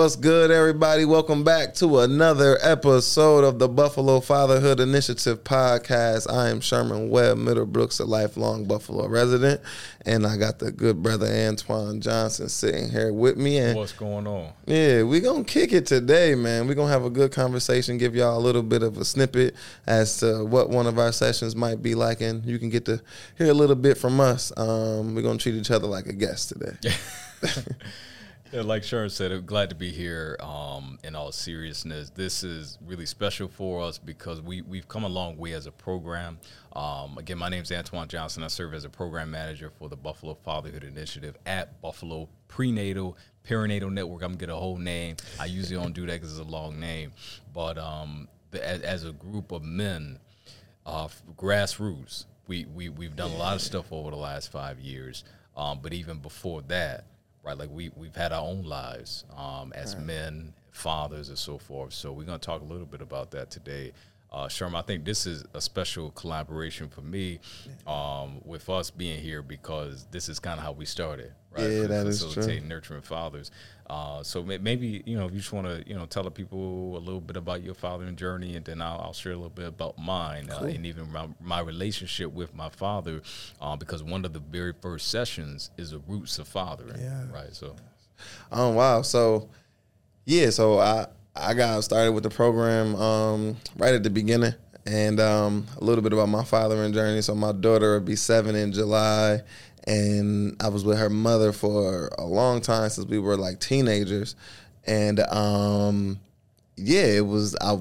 What's good, everybody? Welcome back to another episode of the Buffalo Fatherhood Initiative podcast. I am Sherman Webb, Middlebrooks, a lifelong Buffalo resident, and I got the good brother Antoine Johnson sitting here with me. And What's going on? yeah, we gonna kick it today, man. we gonna have a good conversation, give y'all a little bit of a snippet as to what one of our sessions might be like, and you can get to hear a little bit from us. Um, we're gonna treat each other like a guest today. Yeah, like Sharon said, I'm glad to be here. Um, in all seriousness, this is really special for us because we we've come a long way as a program. Um, again, my name is Antoine Johnson. I serve as a program manager for the Buffalo Fatherhood Initiative at Buffalo Prenatal Perinatal Network. I'm gonna get a whole name. I usually don't do that because it's a long name, but um, the, as, as a group of men, uh, grassroots, we we we've done a lot of stuff over the last five years. Um, but even before that right? Like we we've had our own lives um, as right. men, fathers, and so forth. So we're gonna talk a little bit about that today. Uh, Sherman, I think this is a special collaboration for me um, with us being here because this is kind of how we started, right? Yeah, that is true. nurturing fathers. Uh, so maybe you know if you just want to you know tell the people a little bit about your fathering journey, and then I'll, I'll share a little bit about mine uh, cool. uh, and even my, my, relationship with my father, uh, because one of the very first sessions is the roots of fathering, yeah. right? So, oh wow, so yeah, so I I got started with the program um, right at the beginning, and um, a little bit about my fathering journey. So my daughter will be seven in July, and I was with her mother for a long time since we were like teenagers, and um, yeah, it was I.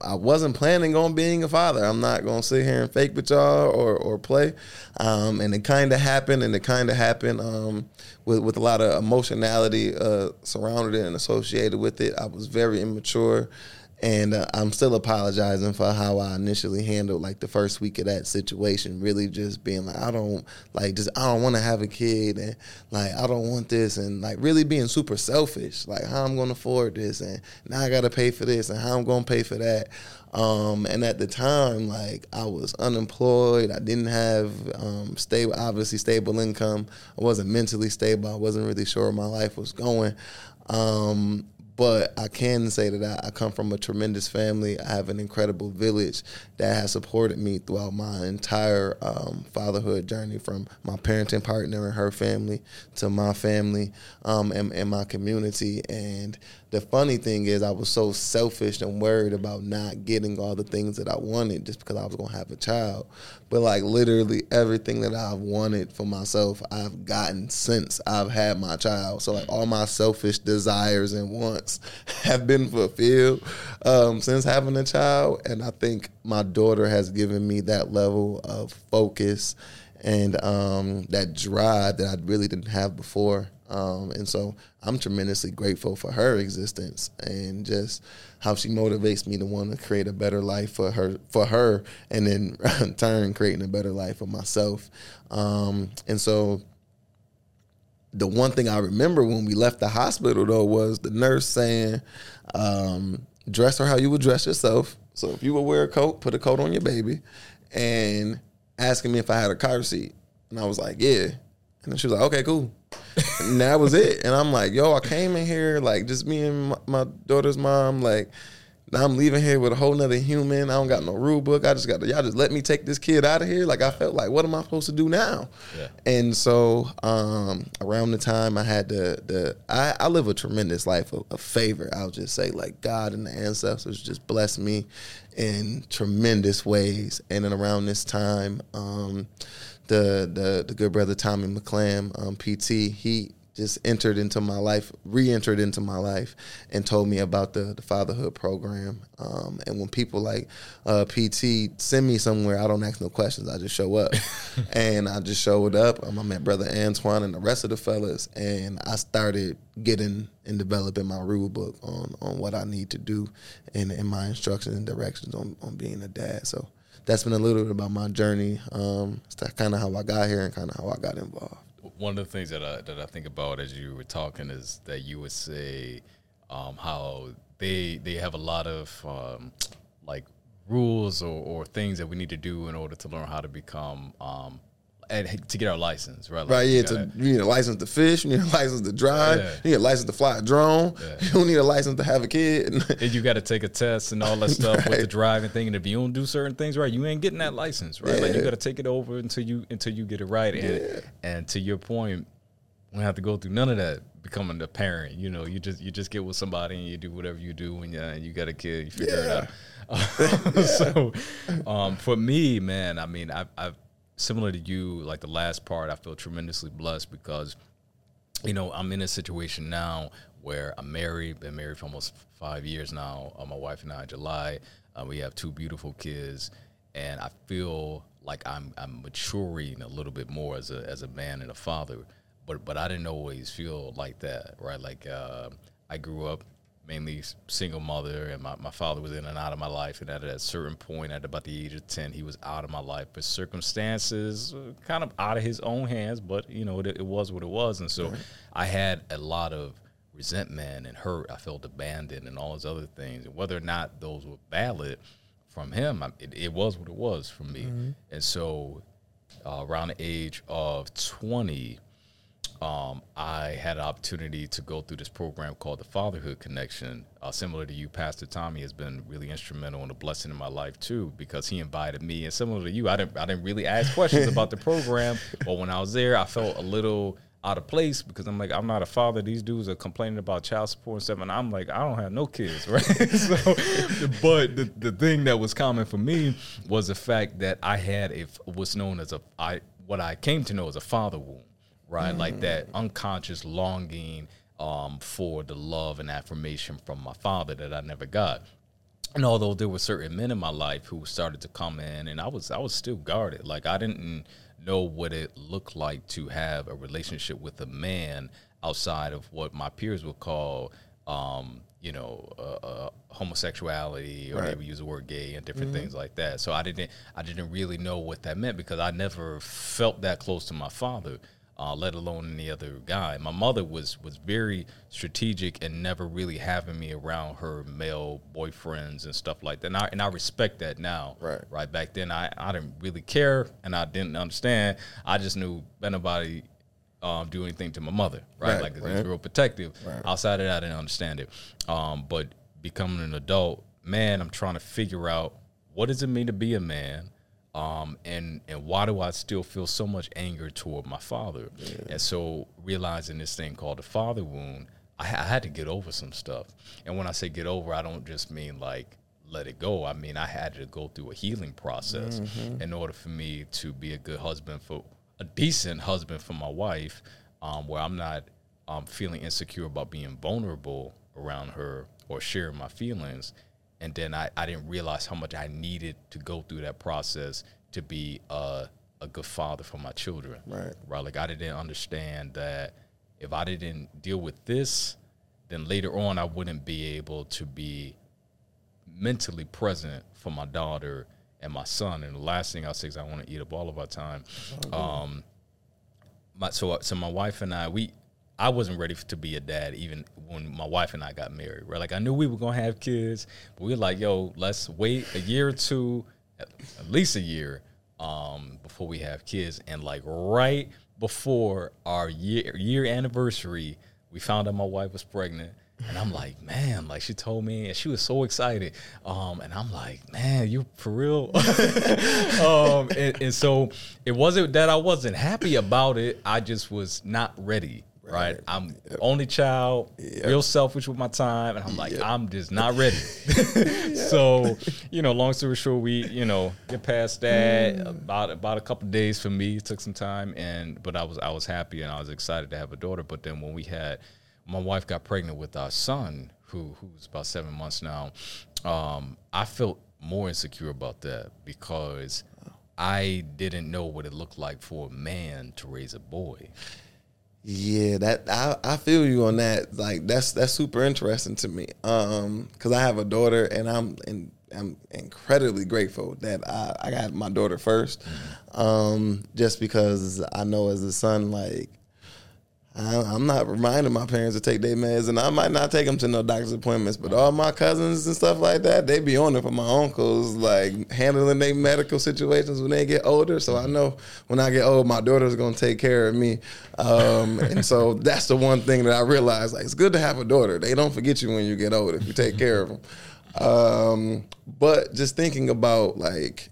I wasn't planning on being a father. I'm not gonna sit here and fake with y'all or or play, um, and it kind of happened, and it kind of happened um, with with a lot of emotionality uh, surrounded it and associated with it. I was very immature and uh, I'm still apologizing for how I initially handled like the first week of that situation. Really, just being like, I don't like, just I don't want to have a kid, and like I don't want this, and like really being super selfish. Like how I'm going to afford this, and now I got to pay for this, and how I'm going to pay for that. Um, and at the time, like I was unemployed. I didn't have um, stable, obviously stable income. I wasn't mentally stable. I wasn't really sure where my life was going. Um, but I can say that I, I, come from a tremendous family. I have an incredible village that has supported me throughout my entire um, fatherhood journey, from my parenting partner and her family to my family um, and, and my community. And the funny thing is, I was so selfish and worried about not getting all the things that I wanted just because I was to have a child. But like literally everything that I've wanted for myself, I've gotten since I've had my child. So like all my selfish desires and wants have been fulfilled um, since having a child. And I think my daughter has given me that level of focus and um, that drive that I really didn't have before. Um, and so I'm tremendously grateful for her existence and just how she motivates me to want to create a better life for her, for her, and then in turn creating a better life for myself. Um, and so the one thing I remember when we left the hospital though was the nurse saying, um, "Dress her how you would dress yourself." So if you would wear a coat, put a coat on your baby, and asking me if I had a car seat, and I was like, "Yeah." And then she was like, "Okay, cool." and that was it. And I'm like, yo, I came in here like just me and my, my daughter's mom. Like, now I'm leaving here with a whole nother human. I don't got no rule book. I just got to, y'all just let me take this kid out of here. Like I felt like, what am I supposed to do now? Yeah. And so um, around the time I had the the I, I live a tremendous life of, of, favor. I'll just say like God and the ancestors just blessed me in tremendous ways. And then around this time, um, the the the good brother Tommy McClam, um, PT, he just entered into my life, re-entered into my life, and told me about the, the fatherhood program. Um, and when people like uh, PT send me somewhere, I don't ask no questions. I just show up, and I just showed up. Um, I met brother Antoine and the rest of the fellas, and I started getting and developing my rule book on on what I need to do, and in my instructions and directions on on being a dad. So that's been a little bit about my journey. Um, it's kind of how I got here and kind of how I got involved. One of the things that I that I think about as you were talking is that you would say um, how they they have a lot of um, like rules or, or things that we need to do in order to learn how to become um, and to get our license, right? Like, Right, you yeah. gotta- To, you need a license to fish. You need a license to drive. Yeah. You need a license to fly a drone. Yeah. You don't need a license to have a kid. and you got to take a test and all that stuff with the driving thing. And if you don't do certain things right, you ain't getting that license, right? Like you got to take it over until you until you get it right. And and to your point, we don't have to go through none of that becoming a parent. You know, you just you just get with somebody and you do whatever you do when you and you got a kid, you figure it out. so um, for me, man, I mean, I've, I've similar to you, like the last part, I feel tremendously blessed because you know, I'm in a situation now where I'm married, been married for almost five years now. Uh, my wife and I, July, uh, we have two beautiful kids, and I feel like I'm I'm maturing a little bit more as a as a man and a father. But but I didn't always feel like that, right? Like uh, I grew up mainly single mother, and my, my father was in and out of my life. And at a certain point, at about the age of 10, he was out of my life. But circumstances uh, kind of out of his own hands, but, you know, it, it was what it was. And so I had a lot of resentment and hurt. I felt abandoned and all those other things. And whether or not those were valid from him, I, it, it was what it was for me. And so uh, around the age of 20, um, I had an opportunity to go through this program called the Fatherhood Connection. Uh, similar to you, Pastor Tommy has been really instrumental and a blessing in my life too, because he invited me. And similar to you, I didn't I didn't really ask questions about the program, but when I was there, I felt a little out of place because I'm like, I'm not a father. These dudes are complaining about child support and stuff, and I'm like, I don't have no kids, right? so, but the, the thing that was common for me was the fact that I had a what's known as a I what I came to know as a father wound right? Like that unconscious longing um, for the love and affirmation from my father that I never got. And although there were certain men in my life who started to come in, and I was I was still guarded. Like I didn't know what it looked like to have a relationship with a man outside of what my peers would call, um, you know, uh, uh, homosexuality, or Right. maybe use the word gay and different things like that. So I didn't I didn't really know what that meant because I never felt that close to my father uh, let alone any other guy. My mother was was very strategic and never really having me around her male boyfriends and stuff like that. And I, and I respect that now. Right. Right. Back then, I, I didn't really care and I didn't understand. I just knew nobody um, do anything to my mother. Right. Right, like it's real protective. Right. Outside of that, I didn't understand it. Um, but becoming an adult, man, I'm trying to figure out what does it mean to be a man um, and and why do I still feel so much anger toward my father? And so realizing this thing called the father wound, I, I had to get over some stuff. And when I say get over, I don't just mean like let it go. I mean I had to go through a healing process in order for me to be a good husband for a decent husband for my wife, um, where I'm not um, feeling insecure about being vulnerable around her or sharing my feelings and then I, I didn't realize how much I needed to go through that process to be a, a good father for my children. Right. Right. Like I didn't understand that if I didn't deal with this, then later on I wouldn't be able to be mentally present for my daughter and my son. And the last thing I'll say is I want to eat up all of our time. Um, my so so my wife and I we I wasn't ready to be a dad even when my wife and I got married. Right, like I knew we were gonna have kids, but we were like, yo, let's wait a year or two, at, least a year, um, before we have kids. And like right before our year year anniversary, we found out my wife was pregnant. And I'm like, man, like she told me, and she was so excited. Um, and I'm like, man, you for real? um, and, and so it wasn't that I wasn't happy about it. I just was not ready. Right. Right. I'm only child, real selfish with my time, and I'm like, I'm just not ready. so, you know, long story short, we, you know, get past that. About about a couple days for me, it took some time, and but I was I was happy and I was excited to have a daughter. But then when we had my wife got pregnant with our son, who who's about seven months now, um, I felt more insecure about that because I didn't know what it looked like for a man to raise a boy. Yeah, that I, I feel you on that. Like that's that's super interesting to me. Um, because I have a daughter and I'm and I'm incredibly grateful that I, I got my daughter 1st Um, just because I know as a son, like I, I'm not reminding my parents to take their meds, and I might not take them to no doctor's appointments. But all my cousins and stuff like that, they be on it for my uncles, like handling their medical situations when they get older. So I know when I get old, my daughter's gonna take care of me. Um, and so that's the one thing that I realized. Like it's good to have a daughter. They don't forget you when you get old if you take care of them. Um, but just thinking about like,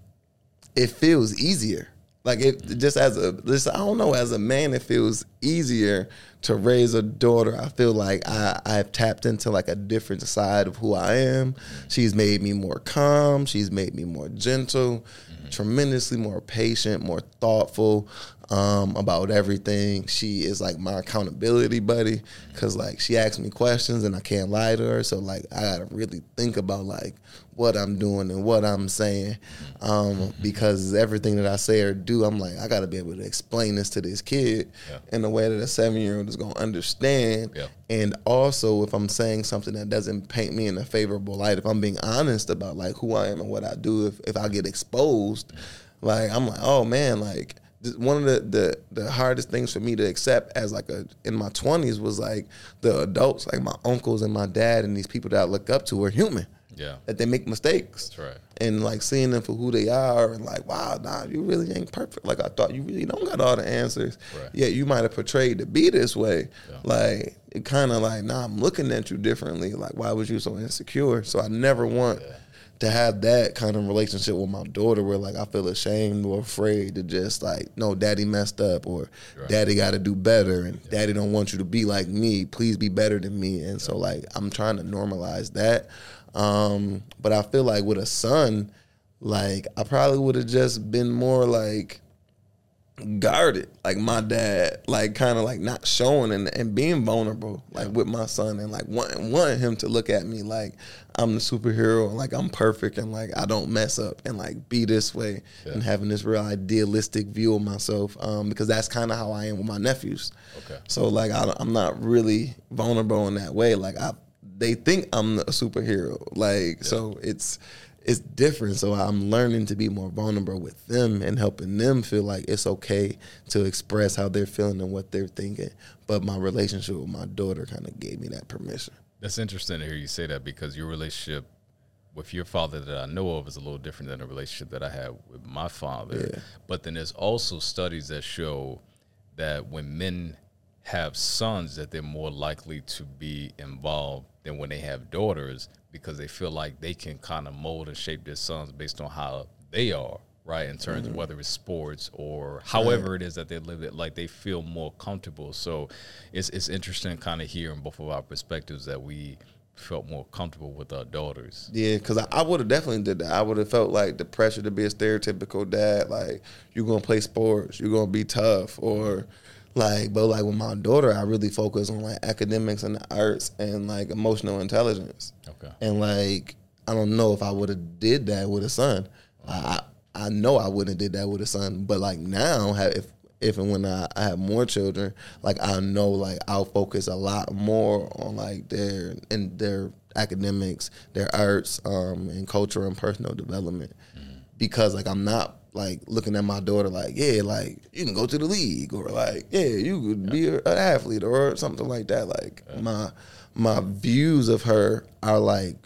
it feels easier like it just as a this I don't know as a man it feels easier to raise a daughter. I feel like I I've tapped into like a different side of who I am. She's made me more calm. She's made me more gentle, mm-hmm. tremendously more patient, more thoughtful um, about everything. She is like my accountability buddy because like she asks me questions and I can't lie to her. So like I gotta really think about like what I'm doing and what I'm saying, um, because everything that I say or do, I'm like, I got to be able to explain this to this kid yeah. in a way that a seven year old is going to understand. Yeah. And also, if I'm saying something that doesn't paint me in a favorable light, if I'm being honest about like who I am and what I do, if, if I get exposed, like I'm like, oh man, like one of the, the the hardest things for me to accept as like a in my 20s was like the adults like my uncles and my dad and these people that I look up to are human yeah. That they make mistakes. That's right. And like seeing them for who they are and like, wow, nah, you really ain't perfect. Like I thought you really don't got all the answers. Right. Yeah, you might have portrayed to be this way. Yeah. Like it kind of like, nah, I'm looking at you differently. Like, why was you so insecure? So I never want yeah. to have that kind of relationship with my daughter where like I feel ashamed or afraid to just like, no, daddy messed up or right. daddy got to do better and yeah. daddy don't want you to be like me. Please be better than me. And so like I'm trying to normalize that. Um, but I feel like with a son, like I probably would have just been more like guarded, like my dad, like kind of like not showing and, and being vulnerable, like with my son, and like wanting, wanting him to look at me like I'm the superhero, and like I'm perfect, and like I don't mess up, and like be this way, yeah. and having this real idealistic view of myself, um, because that's kind of how I am with my nephews. Okay. So like I, I'm not really vulnerable in that way. Like I they think I'm a superhero. Like yeah. so it's it's different. So I'm learning to be more vulnerable with them and helping them feel like it's okay to express how they're feeling and what they're thinking. But my relationship with my daughter kind of gave me that permission. That's interesting to hear you say that because your relationship with your father that I know of is a little different than the relationship that I have with my father. Yeah. But then there's also studies that show that when men have sons that they're more likely to be involved than when they have daughters because they feel like they can kind of mold and shape their sons based on how they are right in terms mm-hmm. of whether it's sports or however right. it is that they live it like they feel more comfortable so it's it's interesting kind of hearing both of our perspectives that we felt more comfortable with our daughters yeah because i, I would have definitely did that i would have felt like the pressure to be a stereotypical dad like you're gonna play sports you're gonna be tough or like, but like with my daughter, I really focus on like academics and the arts and like emotional intelligence. Okay. And like, I don't know if I would have did that with a son. I I know I wouldn't have did that with a son. But like now, if if and when I, I have more children, like I know like I'll focus a lot more on like their in their academics, their arts, um, and culture and personal development. Mm-hmm. Because like I'm not like looking at my daughter like, yeah, like you can go to the league or like, yeah, you could be an athlete or something like that. Like my my views of her are like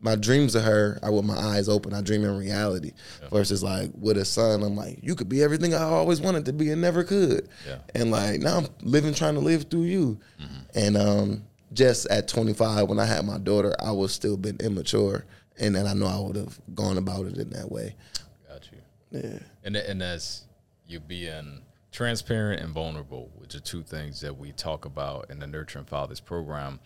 my dreams of her are with my eyes open. I dream in reality. Yeah. Versus like with a son, I'm like, you could be everything I always wanted to be and never could. Yeah. And like now I'm living trying to live through you. Mm-hmm. And um just at 25 when I had my daughter, I was still been immature and then I know I would have gone about it in that way. Yeah. And and as you being transparent and vulnerable, which are two things that we talk about in the Nurturing Fathers program.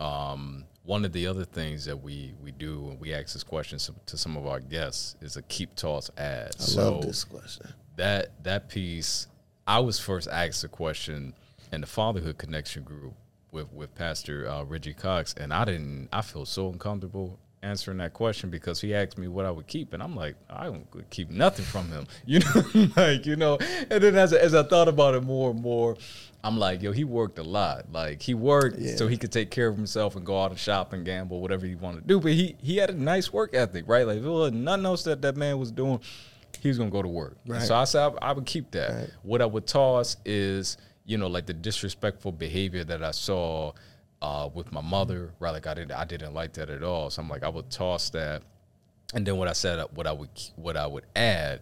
Um, one of the other things that we we do when we ask this question to some of our guests is a keep toss add. I so love this question. That that piece, I was first asked the question in the Fatherhood Connection group with with Pastor uh, Reggie Cox, and I didn't. I feel so uncomfortable answering that question because he asked me what I would keep, and I'm like, I don't keep nothing from him, you know, like you know. And then as as I thought about it more and more, I'm like, yo, he worked a lot. Like he worked yeah. so he could take care of himself and go out and shop and gamble, whatever he wanted to do. But he he had a nice work ethic, right? Like if there was nothing else that that man was doing, he was gonna go to work. Right. So I said I, I would keep that. Right. What I would toss is you know, like the disrespectful behavior that I saw uh, with my mother, right? Like I didn't, I didn't like that at all. So I'm like, I would toss that, and then what I said, what I would, what I would add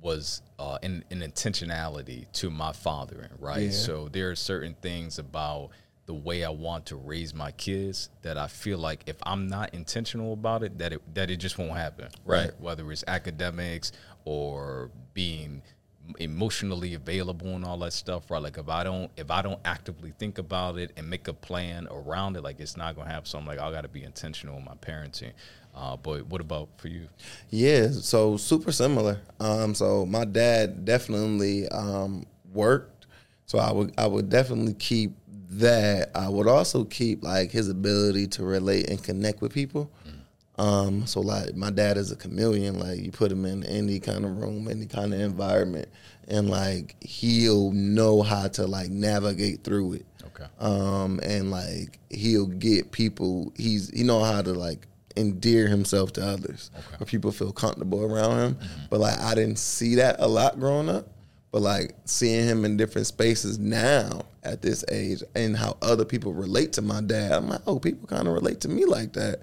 was uh, an, an intentionality to my fathering, right? Yeah. So there are certain things about the way I want to raise my kids that I feel like if I'm not intentional about it, that it that it just won't happen, right? Right. Whether it's academics or being emotionally available and all that stuff, right? Like if I don't if I don't actively think about it and make a plan around it, like it's not gonna happen. So I'm like, I gotta be intentional in my parenting. Uh, but what about for you? Yeah, so super similar. Um, so my dad definitely um, worked, so I would I would definitely keep that. I would also keep like his ability to relate and connect with people. Um, so like my dad is a chameleon. Like you put him in any kind of room, any kind of environment, and like he'll know how to like navigate through it. Okay. Um, and like he'll get people. He's he know how to like endear himself to others, where people feel comfortable around him. But like I didn't see that a lot growing up. But like seeing him in different spaces now at this age and how other people relate to my dad, I'm like, oh, people kind of relate to me like that.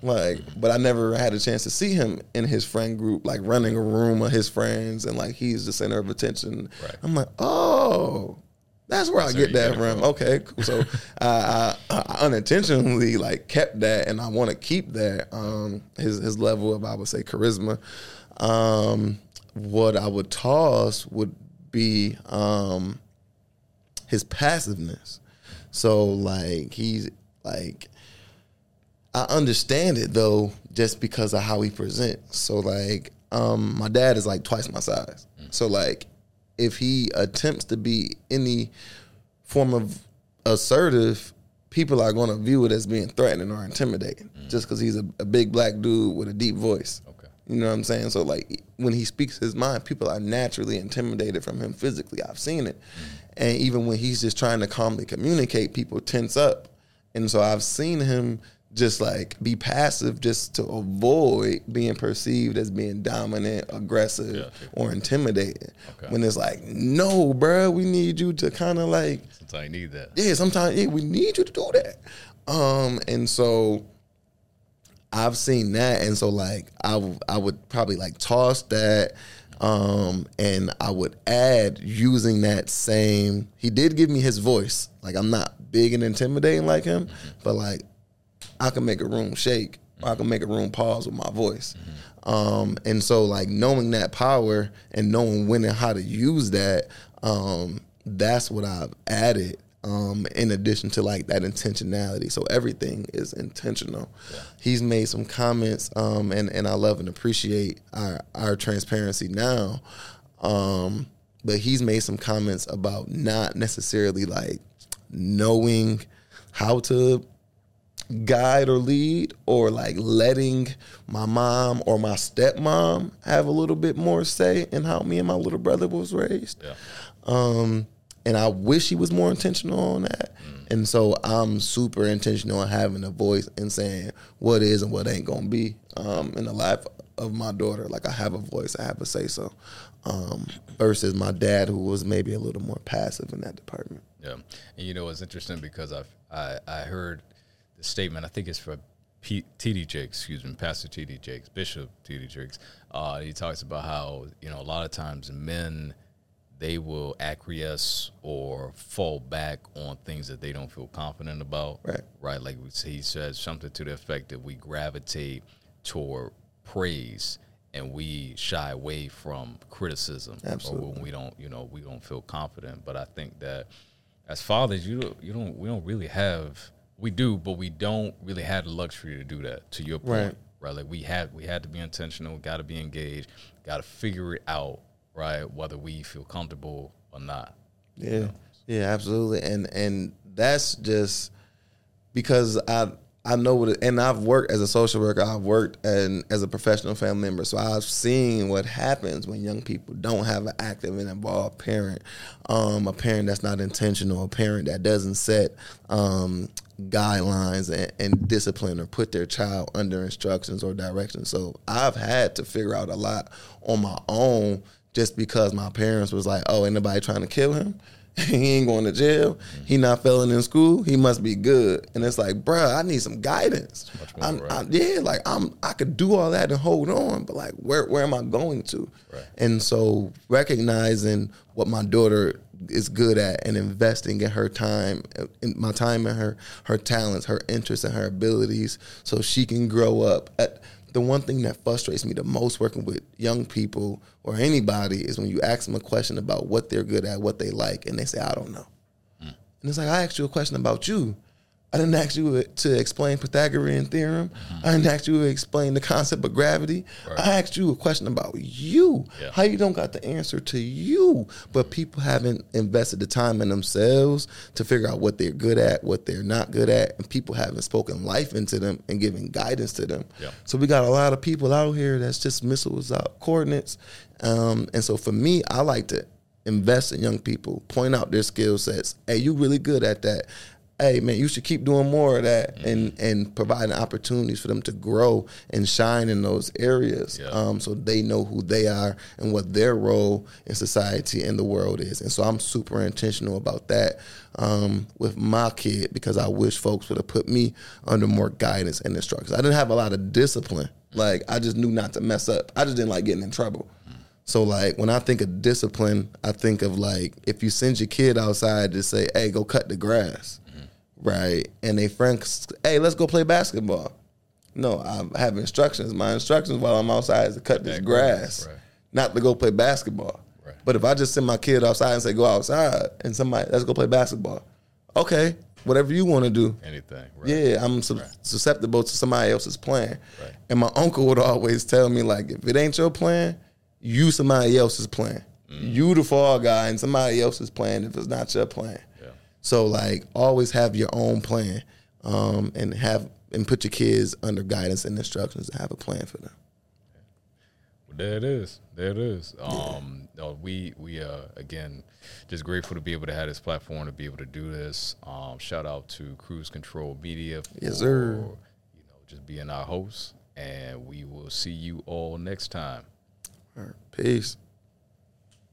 Like, but I never had a chance to see him in his friend group, like running a room of his friends, and like he's the center of attention. Right. I'm like, oh, that's where I get that from. Okay, cool. So I, I, I unintentionally like kept that, and I want to keep that. Um, his his level of I would say charisma. Um, what I would toss would be um, his passiveness. So like he's like I understand it though, just because of how he presents. So like, um, my dad is like twice my size. So like, if he attempts to be any form of assertive, people are going to view it as being threatening or intimidating, just because he's a, a big black dude with a deep voice. Okay. You know what I'm saying? So like when he speaks his mind, people are naturally intimidated from him physically. I've seen it. And even when he's just trying to calmly communicate, people tense up. And so I've seen him just like be passive just to avoid being perceived as being dominant, aggressive, Yeah. or intimidating. Okay. When it's like, no, bruh, we need you to kind of like Sometimes I need that. yeah, sometimes yeah, we need you to do that. Um, and so I've seen that, and so like I w- I would probably like toss that, um, and I would add using that same. He did give me his voice. Like I'm not big and intimidating like him, but like I can make a room shake. I can make a room pause with my voice. Um, and so like knowing that power and knowing when and how to use that, um, that's what I've added. Um, in addition to like that intentionality, so everything is intentional. He's made some comments, um, and and I love and appreciate our our transparency now. Um, but he's made some comments about not necessarily like knowing how to guide or lead or like letting my mom or my stepmom have a little bit more say in how me and my little brother was raised. Yeah. Um, and I wish he was more intentional on that. And so I'm super intentional on having a voice and saying what is and what ain't gonna be um, in the life of my daughter. Like I have a voice, I have a say so. Um, versus my dad, who was maybe a little more passive in that department. Yeah, and you know it's interesting because I've I, I heard the statement. I think it's for P, T.D. Jakes, excuse me, Pastor T.D. Jakes, Bishop T.D. Jakes. Uh, he talks about how you know a lot of times men they will acquiesce or fall back on things that they don't feel confident about. Right. Right. Like he says something to the effect that we gravitate toward praise and we shy away from criticism Absolutely. or when we don't you know we don't feel confident but i think that as fathers you don't you don't we don't really have we do but we don't really have the luxury to do that to your point Right. right like we had we had to be intentional got to be engaged got to figure it out right whether we feel comfortable or not Yeah, yeah, absolutely, and and that's just because I I know what, it, and I've worked as a social worker. I've worked and as a professional family member, so I've seen what happens when young people don't have an active and involved parent, um, a parent that's not intentional, a parent that doesn't set um, guidelines and, and discipline or put their child under instructions or directions. So I've had to figure out a lot on my own just because my parents was like, "Oh, anybody trying to kill him." he ain't going to jail. He not failing in school. He must be good. And it's like, bruh, I need some guidance. I'm, right. I, yeah, like I'm, I could do all that and hold on, but like, where, where am I going to? Right. And so recognizing what my daughter is good at and investing in her time, in my time and her, her talents, her interests and her abilities, so she can grow up. At, the one thing that frustrates me the most working with young people or anybody is when you ask them a question about what they're good at, what they like, and they say, I don't know. Hmm. And it's like, I asked you a question about you. I didn't ask you to explain Pythagorean theorem. I didn't ask you to explain the concept of gravity. Right. I asked you a question about you. Yeah. How you don't got the answer to you. But people haven't invested the time in themselves to figure out what they're good at, what they're not good at, and people haven't spoken life into them and given guidance to them. Yeah. So we got a lot of people out here that's just missiles out coordinates. Um, and so for me, I like to invest in young people, point out their skill sets. Hey, you really good at that. Hey man, you should keep doing more of that and and providing opportunities for them to grow and shine in those areas. Yeah. Um, so they know who they are and what their role in society and the world is. And so I'm super intentional about that um, with my kid because I wish folks would have put me under more guidance and instructions. I didn't have a lot of discipline. Like I just knew not to mess up. I just didn't like getting in trouble. So like when I think of discipline, I think of like if you send your kid outside to say, "Hey, go cut the grass," right? And they friends, "Hey, let's go play basketball." No, I have instructions. My instructions while I'm outside is to cut this grass, right. not to go play basketball. Right. But if I just send my kid outside and say, "Go outside," and somebody, "Let's go play basketball," okay, whatever you want to do. Anything. Right. Yeah, I'm su- susceptible to somebody else's plan. Right. And my uncle would always tell me, like, if it ain't your plan, you somebody else's plan. Mm. You the fall guy and somebody else's plan if it's not your plan. Yeah. So like always have your own plan. Um, and have and put your kids under guidance and instructions and have a plan for them. Well, there it is. There it is. Um, no, we we uh again just grateful to be able to have this platform to be able to do this. Um, shout out to Crews Control Media for Yes, sir. you know just being our host, and we will see you all next time. All right. Peace.